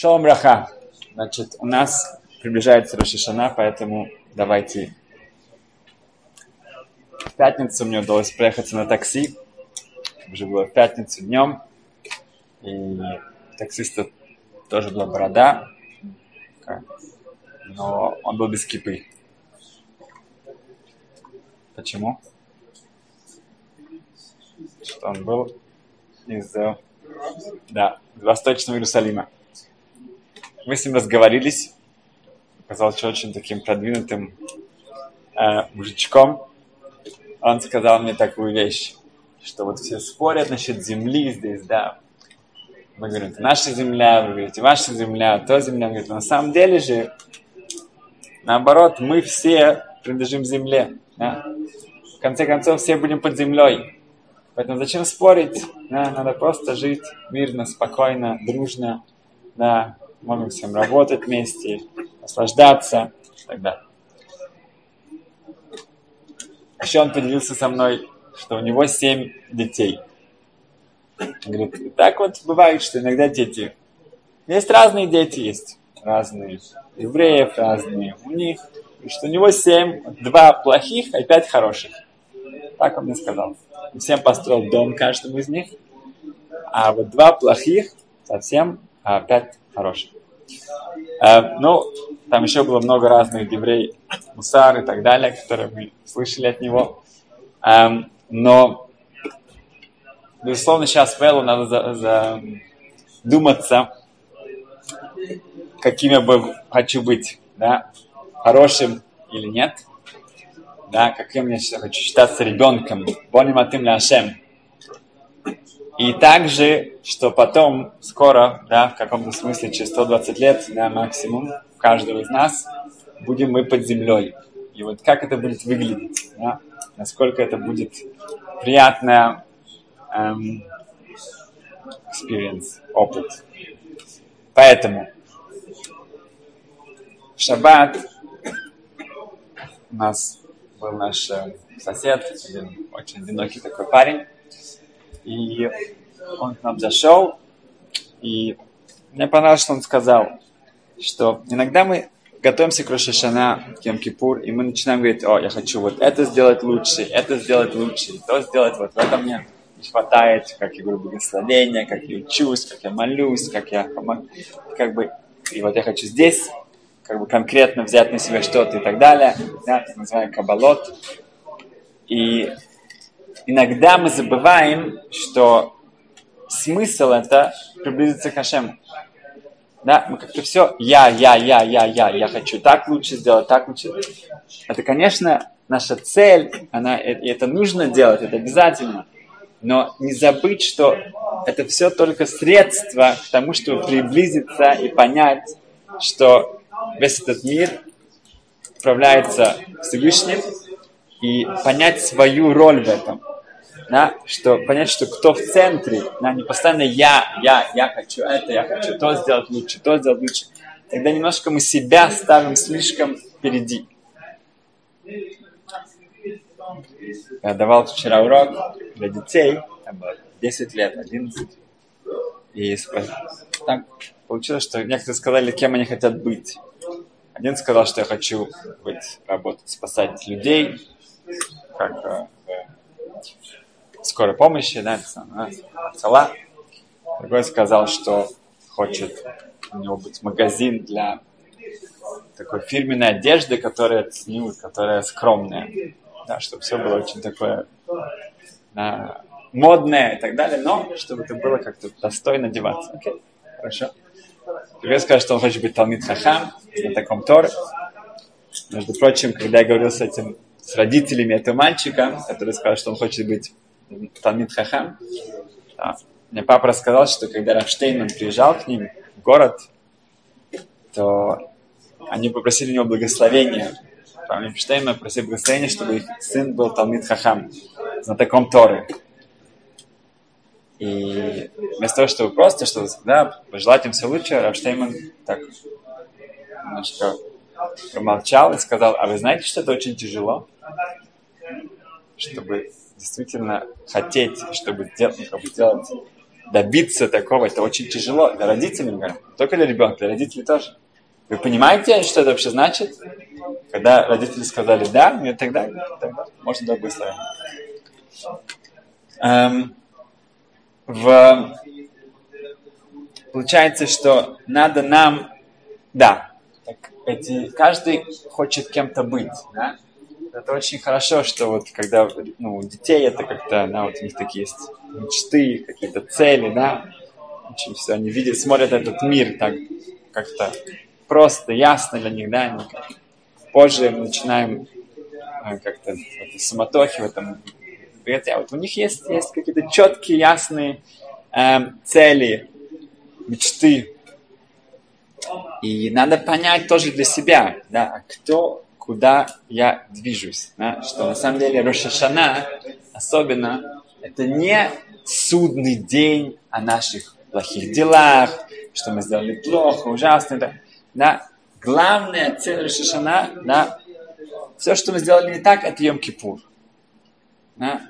Шалом Раха. Значит, у нас приближается Рошишана, поэтому давайте. В пятницу мне удалось проехаться на такси. Уже было в пятницу днем. И таксиста тоже была борода. Но он был без кипы. Почему? Что он был из, да, из Восточного Иерусалима мы с ним разговорились. Оказался очень таким продвинутым э, мужичком. Он сказал мне такую вещь, что вот все спорят насчет земли здесь, да. Мы говорим, это наша земля, вы говорите, ваша земля, то земля. Он говорит, на самом деле же, наоборот, мы все принадлежим земле. Да? В конце концов, все будем под землей. Поэтому зачем спорить? Да? Надо просто жить мирно, спокойно, дружно, да, можем всем работать вместе, наслаждаться и так далее. Еще он поделился со мной, что у него семь детей. Он говорит, так вот бывает, что иногда дети... Есть разные дети, есть разные евреев, разные у них. И что у него семь, два плохих, и пять хороших. Так он мне сказал. Он всем построил дом каждому из них. А вот два плохих совсем, а пять хороших. Э, ну, там еще было много разных еврей, мусар и так далее, которые мы слышали от него. Э, но, безусловно, сейчас Фэллу надо задуматься, каким я бы хочу быть, да, хорошим или нет, да, каким я хочу считаться ребенком, боним атым ляшем. И также, что потом, скоро, да, в каком-то смысле, через 120 лет, да, максимум, каждого из нас, будем мы под землей. И вот как это будет выглядеть, да, насколько это будет приятная эм, experience, опыт. Поэтому в шаббат у нас был наш э, сосед, один очень одинокий такой парень, и он к нам зашел, и мне понравилось, что он сказал, что иногда мы готовимся к Рошашана, к Йом-Кипур, и мы начинаем говорить, о, я хочу вот это сделать лучше, это сделать лучше, то сделать вот в этом мне не хватает, как я говорю благословения, как я учусь, как я молюсь, как я как бы, и вот я хочу здесь как бы конкретно взять на себя что-то и так далее, да, так кабалот. И иногда мы забываем, что смысл это приблизиться к Хашему. Да, мы как-то все я, я, я, я, я, я хочу так лучше сделать, так лучше. Это, конечно, наша цель, она, и это нужно делать, это обязательно. Но не забыть, что это все только средство к тому, чтобы приблизиться и понять, что весь этот мир управляется Всевышним, и понять свою роль в этом да, что понять, что кто в центре, да, не постоянно я, я, я хочу это, я хочу то сделать лучше, то сделать лучше. Тогда немножко мы себя ставим слишком впереди. Я давал вчера урок для детей, там было 10 лет, 11. И так получилось, что некоторые сказали, кем они хотят быть. Один сказал, что я хочу быть, работать, спасать людей, как э, скорой помощи, да, Цала. Другой сказал, что хочет у него быть магазин для такой фирменной одежды, которая ценит, которая скромная. Да, чтобы все было очень такое да, модное и так далее, но чтобы это было как-то достойно одеваться. Окей, хорошо. Другой сказал, что он хочет быть Талмит Хахам, на таком Торе. Между прочим, когда я говорил с этим, с родителями этого мальчика, который сказал, что он хочет быть Талмит Хахам. Да. Мне папа рассказал, что когда Рафштейн приезжал к ним в город, то они попросили у него благословения. Рафштейна просили благословения, чтобы их сын был Талмит Хахам, знатоком Торы. И вместо того, чтобы просто, что да, пожелать им все лучше, Рафштейман так немножко промолчал и сказал, а вы знаете, что это очень тяжело? Чтобы действительно хотеть, чтобы сделать, как бы сделать добиться такого, это очень тяжело для родителей, говорю, только для ребенка, для родителей тоже. Вы понимаете, что это вообще значит? Когда родители сказали «да», так далее, тогда можно да быстро. Эм, в... Получается, что надо нам, да, так, эти, каждый хочет кем-то быть, да? Это очень хорошо, что вот когда ну, у детей это как-то, да, вот у них такие есть мечты, какие-то цели, да, очень все, они видят, смотрят этот мир так как-то просто, ясно для них, да, они позже начинаем э, как-то в этой в этом а вот у них есть, есть какие-то четкие, ясные э, цели, мечты. И надо понять тоже для себя, да, кто, куда я движусь. Да, что на самом деле Рошашана особенно это не судный день о наших плохих делах, что мы сделали плохо, ужасно. Да, да. Главная цель Рошашана, да, все, что мы сделали не так, это Йом-Кипур. Да?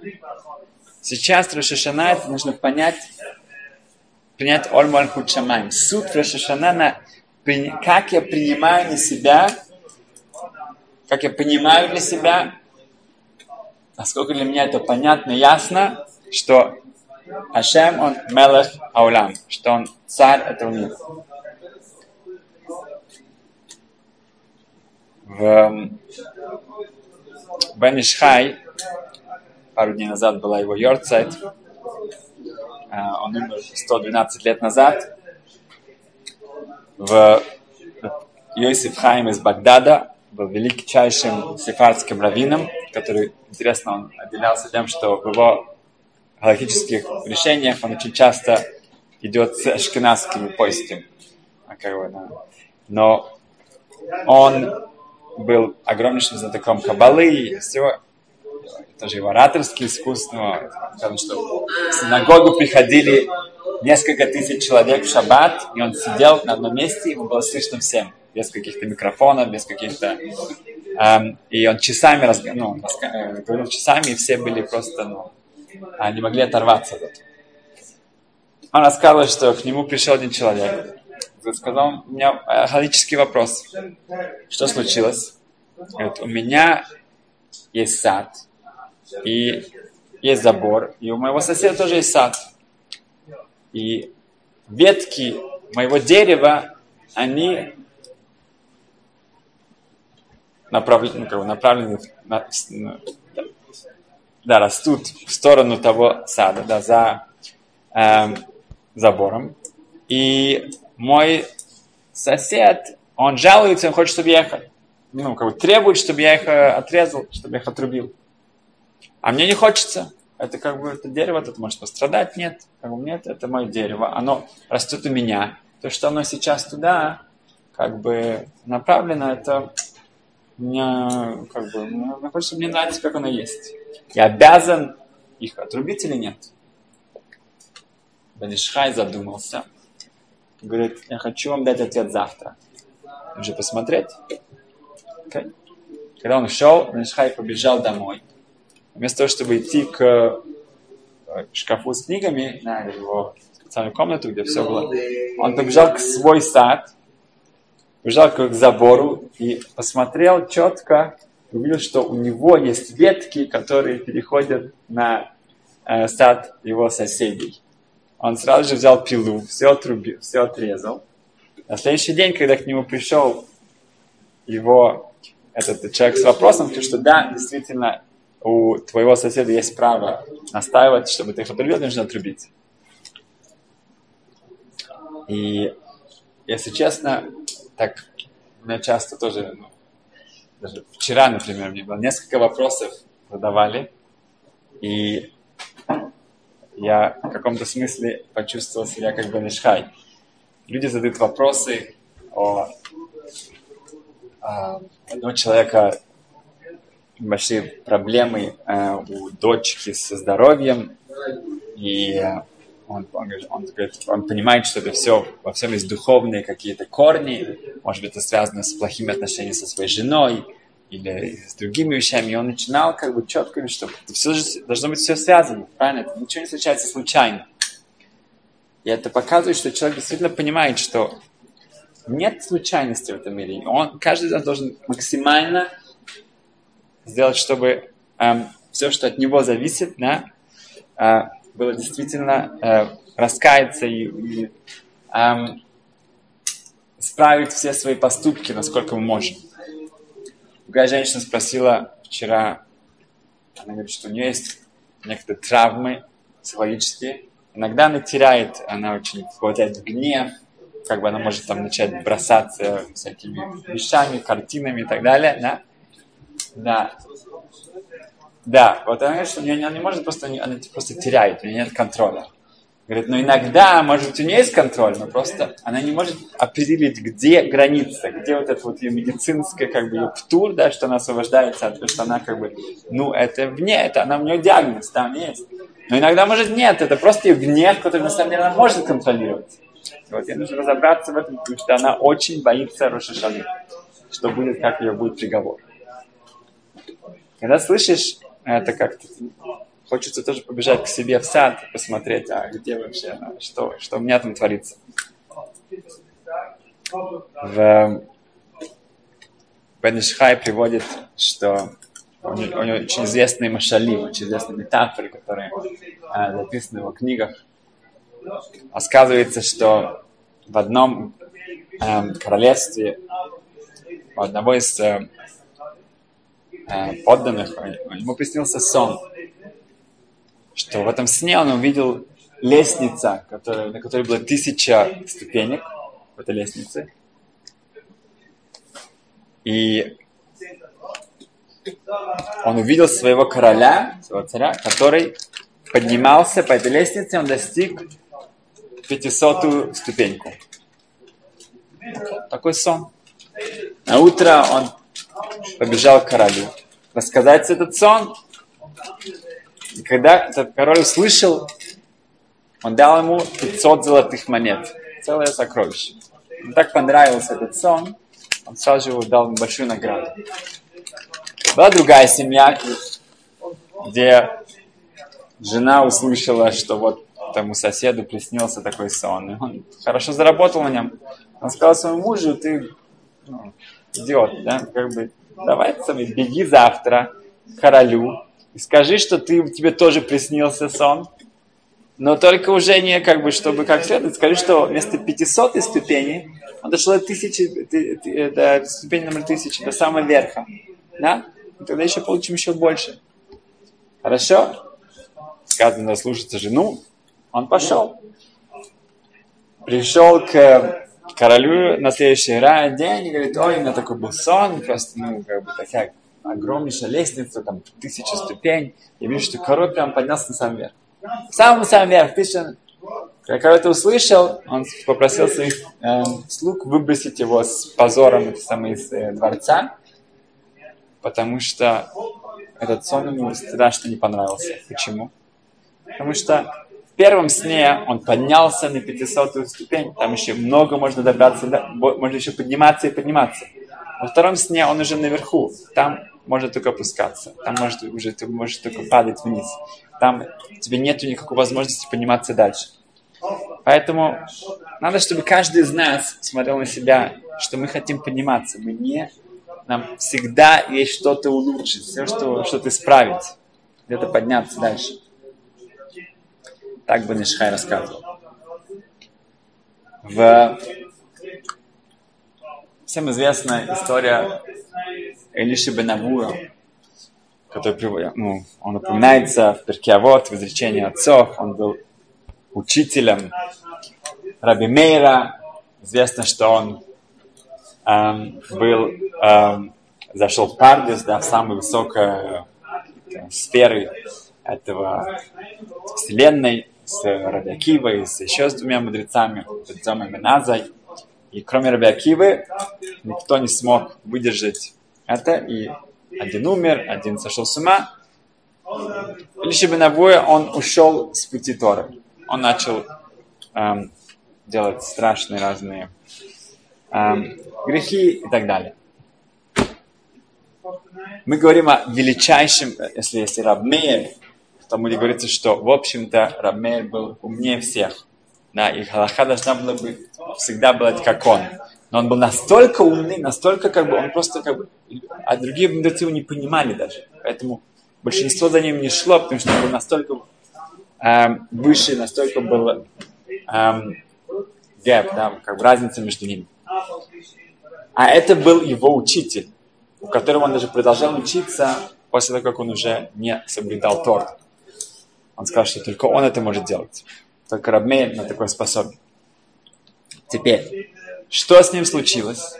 Сейчас Рошашана это нужно понять, принять Ольмар Худшамайм. Суд Рошашана на как я принимаю на себя, как я понимаю для себя, насколько для меня это понятно, ясно, что Ашем, он Мелех Аулам, что он царь этого мира. В Бен Ишхай пару дней назад была его Йорцайт. А, он умер 112 лет назад. В Йосиф Хайм из Багдада был величайшим сефардским раввином, который, интересно, он отделялся тем, что в его галактических решениях он очень часто идет с ашкенадскими поистями. Но он был огромнейшим знатоком кабалы и всего тоже его ораторские искусства. Потому что в синагогу приходили несколько тысяч человек в шаббат, и он сидел на одном месте, ему было слышно всем, без каких-то микрофонов, без каких-то... Эм, и он часами разг... ну. Э, часами, и все были просто, ну, не могли оторваться от. Он рассказывал, что к нему пришел один человек. Сказал, у меня галический вопрос. Что случилось? Говорит, у меня есть сад, и есть забор, и у моего соседа тоже есть сад. И ветки моего дерева, они направлены, ну, как бы направлены на, да, растут в сторону того сада, да, за э, забором. И мой сосед, он жалуется, он хочет, чтобы я их, ну, как бы требует, чтобы я их э, отрезал, чтобы я их отрубил. А мне не хочется. Это как бы это дерево, тут может пострадать. Нет, как бы нет, это мое дерево. Оно растет у меня. То, что оно сейчас туда как бы направлено, это мне как бы, мне хочется, мне нравится, как оно есть. Я обязан их отрубить или нет? Банишхай задумался. Говорит, я хочу вам дать ответ завтра. Уже посмотреть. Okay. Когда он шел, Банишхай побежал домой вместо того, чтобы идти к э, шкафу с книгами, на его специальную комнату, где все было, он побежал к свой сад, побежал к забору и посмотрел четко, увидел, что у него есть ветки, которые переходят на э, сад его соседей. Он сразу же взял пилу, все отрубил, все отрезал. На следующий день, когда к нему пришел его этот человек с вопросом, что да, действительно, у твоего соседа есть право настаивать, чтобы ты их отрубил, нужно отрубить. И, если честно, так меня часто тоже, ну, даже вчера, например, мне было несколько вопросов задавали, и я в каком-то смысле почувствовал себя как бы нишхай. Люди задают вопросы о, о одного человека большие проблемы э, у дочки со здоровьем, и э, он, он, он, говорит, он понимает, что это все, во всем есть духовные какие-то корни, может быть, это связано с плохими отношениями со своей женой или с другими вещами, и он начинал как бы четко что все должно быть все связано, правильно? Это ничего не случается случайно. И это показывает, что человек действительно понимает, что нет случайности в этом мире. Он, каждый из должен максимально сделать, чтобы эм, все, что от него зависит, да, э, было действительно э, раскаяться и, и эм, исправить все свои поступки, насколько мы можем. Другая женщина спросила вчера, она говорит, что у нее есть некоторые травмы психологические. Иногда она теряет, она очень впадает в гнев, как бы она может там начать бросаться всякими вещами, картинами и так далее, да? Да. Да, вот она говорит, что у нее, не может просто, она просто теряет, у нее нет контроля. Говорит, ну иногда, может быть, у нее есть контроль, но просто она не может определить, где граница, где вот это вот ее медицинская, как бы, ее птур, да, что она освобождается от того, что она, как бы, ну, это вне, это она, у нее диагноз, там есть. Но иногда, может, нет, это просто ее гнев, который, на самом деле, она может контролировать. Вот, ей нужно разобраться в этом, потому что она очень боится Рошашаны, что будет, как ее будет приговор. Когда слышишь это как-то хочется тоже побежать к себе в сад, посмотреть, а где вообще, что, что у меня там творится. В Бенешхай приводит, что у него, очень известные машали, очень известные метафоры, которые а, записаны в его книгах. Рассказывается, что в одном э, королевстве у одного из э, подданных ему приснился сон – что в этом сне он увидел лестница, которая, на которой было тысяча ступенек в этой лестнице. И он увидел своего короля, своего царя, который поднимался по этой лестнице, он достиг 500 ступеньку. Такой сон. На утро он побежал к королю. Рассказать этот сон, и когда этот король услышал, он дал ему 500 золотых монет. Целое сокровище. Ему так понравился этот сон, он сразу же дал ему большую награду. Была другая семья, где жена услышала, что вот тому соседу приснился такой сон. И он хорошо заработал на нем. Он сказал своему мужу, ты ну, идиот, да, как бы, давай беги завтра королю, и скажи, что ты, тебе тоже приснился сон, но только уже не как бы, чтобы как следует, скажи, что вместо 500 ступени он дошел до, тысячи, до ступени номер тысячи, до самого верха. Да? И тогда еще получим еще больше. Хорошо? Сказано слушаться жену. Он пошел. Пришел к королю на следующий день и говорит, ой, у меня такой был сон, просто, ну, как бы такая огромнейшая лестница, там тысяча ступень. Я вижу, что король прям поднялся на самый верх. В самый самый верх, тысяча... Когда это услышал, он попросил своих э, слуг выбросить его с позором самый из э, дворца, потому что этот сон ему страшно не понравился. Почему? Потому что первом сне он поднялся на 500 ступень, там еще много можно добраться, можно еще подниматься и подниматься. Во втором сне он уже наверху, там может только опускаться. Там может уже ты можешь только падать вниз. Там тебе нет никакой возможности подниматься дальше. Поэтому надо, чтобы каждый из нас смотрел на себя, что мы хотим подниматься. Мы не... Нам всегда есть что-то улучшить, все, что, что-то исправить. Где-то подняться дальше. Так бы Нишхай рассказывал. В... Всем известна история Элиши Бенавура, который ну, он упоминается в Перкиавод, в изречении отцов. Он был учителем Раби Мейра. Известно, что он эм, был, эм, зашел в Пардис, да, в самую высокую э, сферы этого вселенной с Раби Акивой, с еще с двумя мудрецами, Бензом и Меназой. И кроме Раби Акивы, никто не смог выдержать это, и один умер, один сошел с ума. Лишь Бенавуя, он ушел с пути Торы. Он начал эм, делать страшные разные эм, грехи и так далее. Мы говорим о величайшем, если есть Рабмеер, в Талмуде говорится, что, в общем-то, Рабмеер был умнее всех. Да, и Галаха должна была быть, всегда была как он. Но он был настолько умный, настолько как бы, он просто как бы, а другие мудрецы его не понимали даже. Поэтому большинство за ним не шло, потому что он был настолько эм, выше, настолько был эм, гэп, да, как бы разница между ними. А это был его учитель, у которого он даже продолжал учиться после того, как он уже не соблюдал торт. Он сказал, что только он это может делать. Только Рабмейр на такое способен. Теперь, что с ним случилось?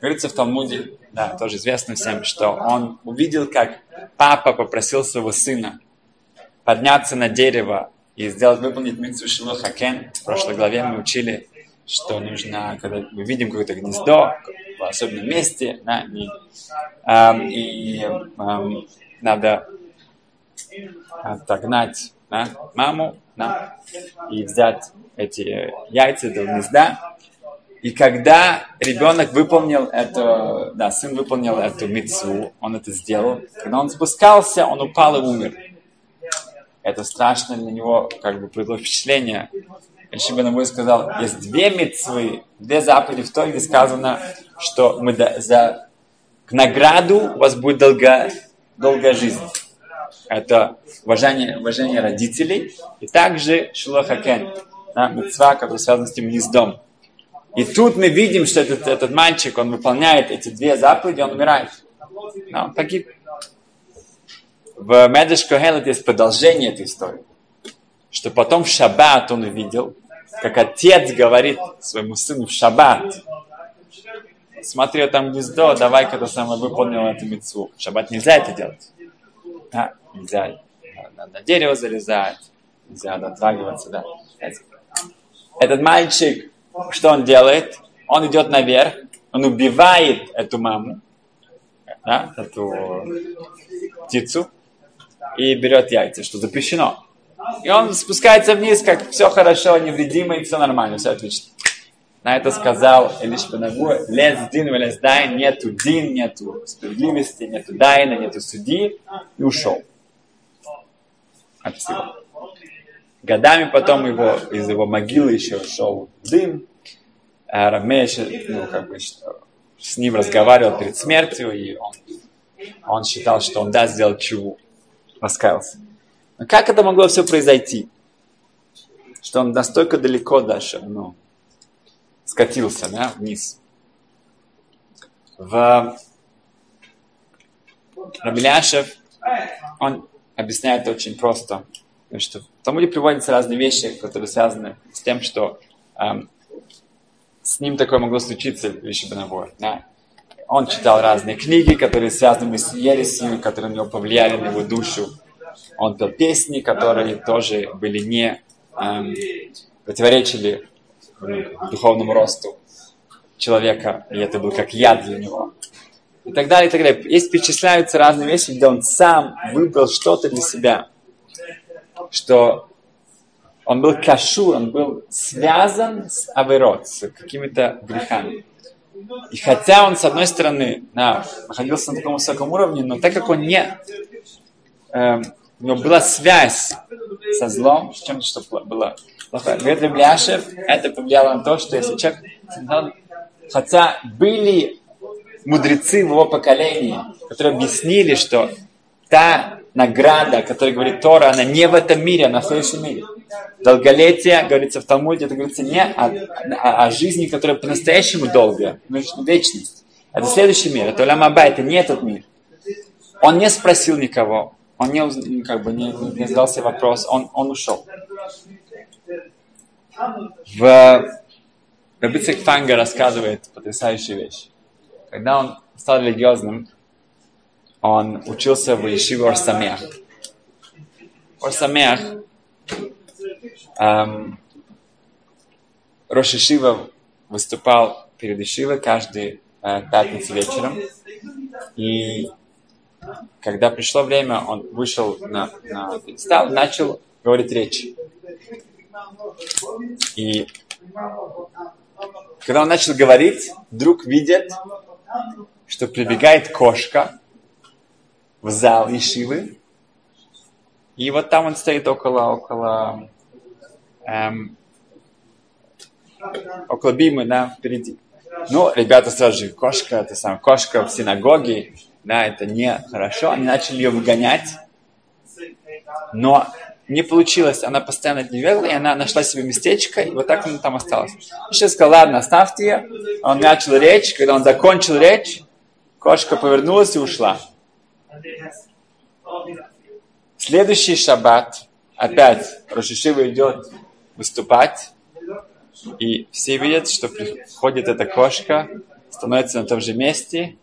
Говорится в Талмуде, да, тоже известно всем, что он увидел, как папа попросил своего сына подняться на дерево и сделать, выполнить митцву Шилухакен. В прошлой главе мы учили, что нужно, когда мы видим какое-то гнездо в особенном месте, да, и, эм, и эм, надо отогнать да, маму да, и взять эти яйца до гнезда. И когда ребенок выполнил это, да, сын выполнил эту митцву, он это сделал, когда он спускался, он упал и умер. Это страшно для него, как бы, произвело впечатление. Ришиба Намой сказал, есть две митцвы, две заповеди в той, где сказано, что мы за к награду у вас будет долго, долгая жизнь. Это уважение, уважение родителей и также шулахакен, да, митцва, который связан с тем гнездом. И тут мы видим, что этот, этот мальчик, он выполняет эти две заповеди, он умирает. Да, он погиб. В Медеш Когелет есть продолжение этой истории. Что потом в шаббат он увидел, как отец говорит своему сыну в шаббат, смотри, там гнездо, давай-ка то самое выполнил эту мецву. В шаббат нельзя это делать. Да, нельзя на, на дерево залезать, нельзя дотрагиваться, да. Этот мальчик, что он делает? Он идет наверх, он убивает эту маму, да, эту птицу, и берет яйца, что запрещено. И он спускается вниз, как все хорошо, невредимо, и все нормально, все отлично. На это сказал Элиш Бенагу, лез дин, лез дайн, нету дин, нету справедливости, нету дайна, нету судьи, и ушел от всего. Годами потом его, из его могилы еще шел дым, а Рамея ну, как бы, с ним разговаривал перед смертью, и он, он считал, что он даст сделать чего, раскаялся. Но как это могло все произойти? Что он настолько далеко даже, ну, скатился, да, вниз. В Рабеляшев, он объясняет очень просто, что в Талмуде приводятся разные вещи, которые связаны с тем, что эм, с ним такое могло случиться, вещи Бенавор. Да? Он читал разные книги, которые связаны с ересью, которые на него повлияли на его душу. Он пел песни, которые тоже были не эм, противоречили духовному росту человека, и это был как яд для него. И так далее, и так далее. Есть перечисляются разные вещи, где он сам выбрал что-то для себя, что он был кашур, он был связан с аверот, с какими-то грехами. И хотя он, с одной стороны, да, находился на таком высоком уровне, но так как он не... Э, у него была связь со злом, с чем-то, что было плохое. Говорит это повлияло на то, что если человек... Хотя были мудрецы его поколении, которые объяснили, что та награда, о которой говорит Тора, она не в этом мире, она в следующем мире. Долголетие, говорится в Талмуде, это говорится не о, о, о жизни, которая по-настоящему долгая, но вечность. Это следующий мир, это Ламаба, это не этот мир. Он не спросил никого, он не, как бы, не, не задал себе вопрос, он, он ушел. В Рабицик Фанга рассказывает потрясающую вещь. Когда он стал религиозным, он учился в Ешиве Орсамех. Орсамех эм, Рошишива выступал перед Ешивой каждый э, пятницу вечером. И когда пришло время, он вышел на, на пьедестал начал говорить речь. И когда он начал говорить, вдруг видит, что прибегает кошка в зал Ишивы, и вот там он стоит около, около, эм, около Бимы, да, впереди. Ну, ребята сразу же, кошка, это сам, кошка в синагоге, да, это не хорошо. Они начали ее выгонять, но не получилось. Она постоянно дневела, и она нашла себе местечко, и вот так она там осталась. Сейчас сказал, ладно, оставьте ее. Он начал речь, когда он закончил речь, кошка повернулась и ушла. Следующий шаббат, опять Рошишива идет выступать, и все видят, что приходит эта кошка, становится на том же месте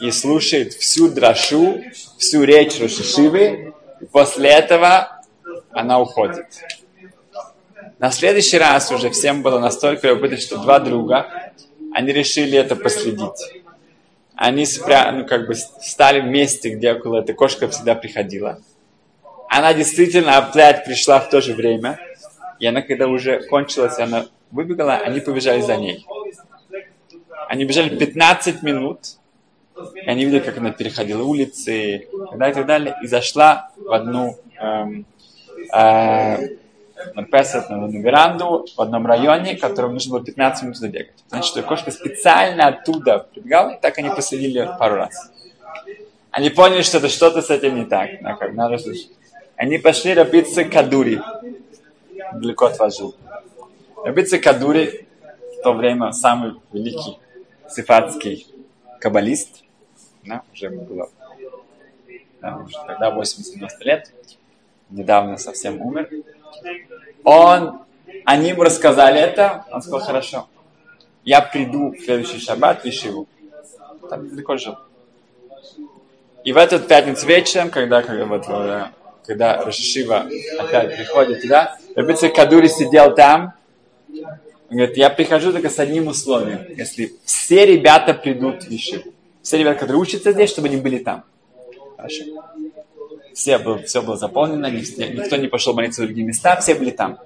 и слушает всю драшу, всю речь Рошишивы, и после этого она уходит. На следующий раз уже всем было настолько любопытно, что два друга, они решили это последить. Они спря... ну, как бы стали в месте, где около этой кошка всегда приходила. Она действительно опять пришла в то же время. И она, когда уже кончилась, она выбегала, они побежали за ней. Они бежали 15 минут, и они видели, как она переходила улицы, и так далее, и так далее, и зашла в одну эм, э, Марпесет на веранду в одном районе, которому нужно было 15 минут забегать. Значит, что кошка специально оттуда прибегала, и так они посадили пару раз. Они поняли, что это что-то с этим не так. Как надо слышать. Они пошли рабиться Кадури. Далеко от вас жил. Кадури в то время самый великий сифатский каббалист. Да, уже было да, уже тогда 80-90 лет. Недавно совсем умер. Он, они ему рассказали это, он сказал, хорошо, я приду в следующий шаббат в Ишиву. Там далеко жил. И в этот пятницу вечером, когда, когда, вот, э, когда Рошишива опять приходит туда, Рабица Кадури сидел там, он говорит, я прихожу только с одним условием, если все ребята придут в Ишиву. Все ребята, которые учатся здесь, чтобы они были там. Хорошо все было, все было заполнено, никто не пошел молиться в другие места, все были там.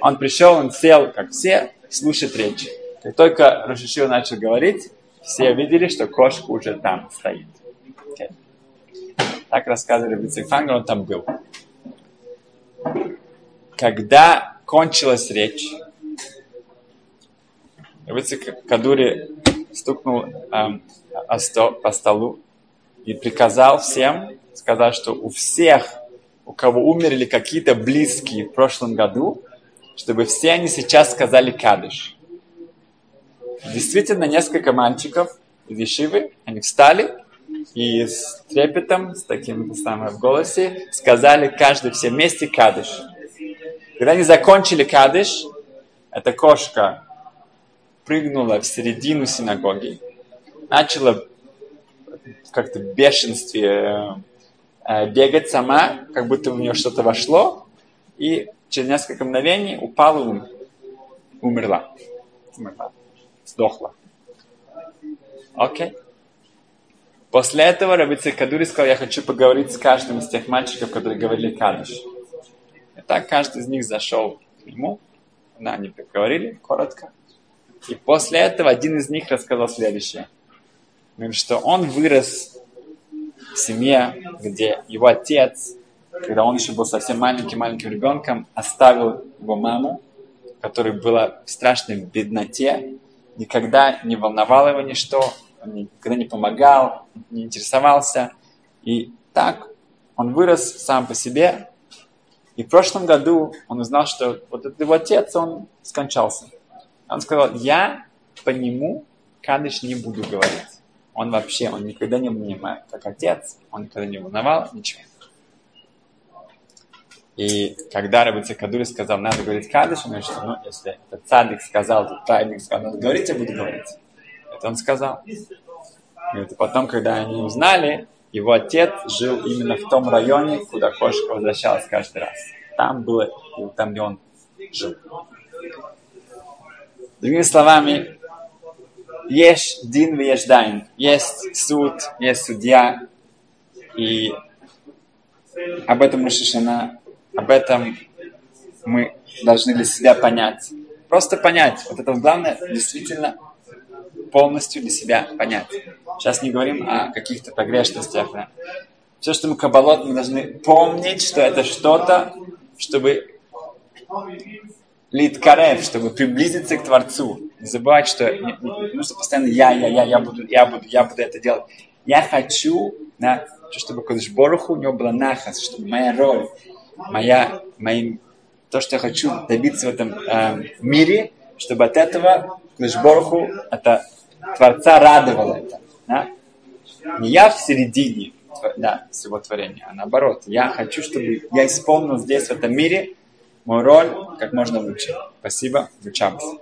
Он пришел, он сел, как все, слушает речь. Как только Рошишил начал говорить, все видели, что кошка уже там стоит. Okay. Так рассказывали Бицефангер, он там был. Когда кончилась речь, Кадури стукнул эм, по столу и приказал всем сказать, что у всех, у кого умерли какие-то близкие в прошлом году, чтобы все они сейчас сказали кадыш. Действительно, несколько мальчиков из Ешивы, они встали и с трепетом, с таким самым в голосе, сказали каждый все вместе кадыш. Когда они закончили кадыш, эта кошка прыгнула в середину синагоги, начала как-то в бешенстве э, бегать сама, как будто в нее что-то вошло, и через несколько мгновений упала и умер. умерла. Умерла. Сдохла. Окей. После этого Раби Кадури сказал, я хочу поговорить с каждым из тех мальчиков, которые говорили кадыш. И так каждый из них зашел к нему, да, они поговорили коротко. И после этого один из них рассказал следующее. Говорит, что он вырос в семье, где его отец, когда он еще был совсем маленьким-маленьким ребенком, оставил его маму, которая была в страшной бедноте, никогда не волновало его ничто, он никогда не помогал, не интересовался. И так он вырос сам по себе. И в прошлом году он узнал, что вот этот его отец, он скончался. Он сказал, я по нему кадыш не буду говорить. Он вообще, он никогда не понимает, как отец, он никогда не волновал, ничего. И когда Рабица Кадури сказал, надо говорить кадыш, он говорит, что ну, если этот цадик сказал, то праведник сказал, говорить, я буду говорить. Это он сказал. И потом, когда они узнали, его отец жил именно в том районе, куда кошка возвращалась каждый раз. Там было, там, где он жил. Другими словами, есть дин есть дайн. Есть суд, есть судья. И об этом Рошишана, об этом мы должны для себя понять. Просто понять. Вот это главное, действительно полностью для себя понять. Сейчас не говорим о каких-то погрешностях. Да. Все, что мы кабалот, мы должны помнить, что это что-то, чтобы литкарев, чтобы приблизиться к Творцу. Не забывать, что нужно постоянно я, я, я, я буду, я буду, я буду это делать. Я хочу, да, чтобы Кодыш Боруху у него была нахас, чтобы моя роль, моя, моим, то, что я хочу добиться в этом э, мире, чтобы от этого Кодыш Боруху, это Творца радовало это. Да? Не я в середине да, всего творения, а наоборот. Я хочу, чтобы я исполнил здесь, в этом мире, мою роль как можно лучше. Спасибо. Вычамся.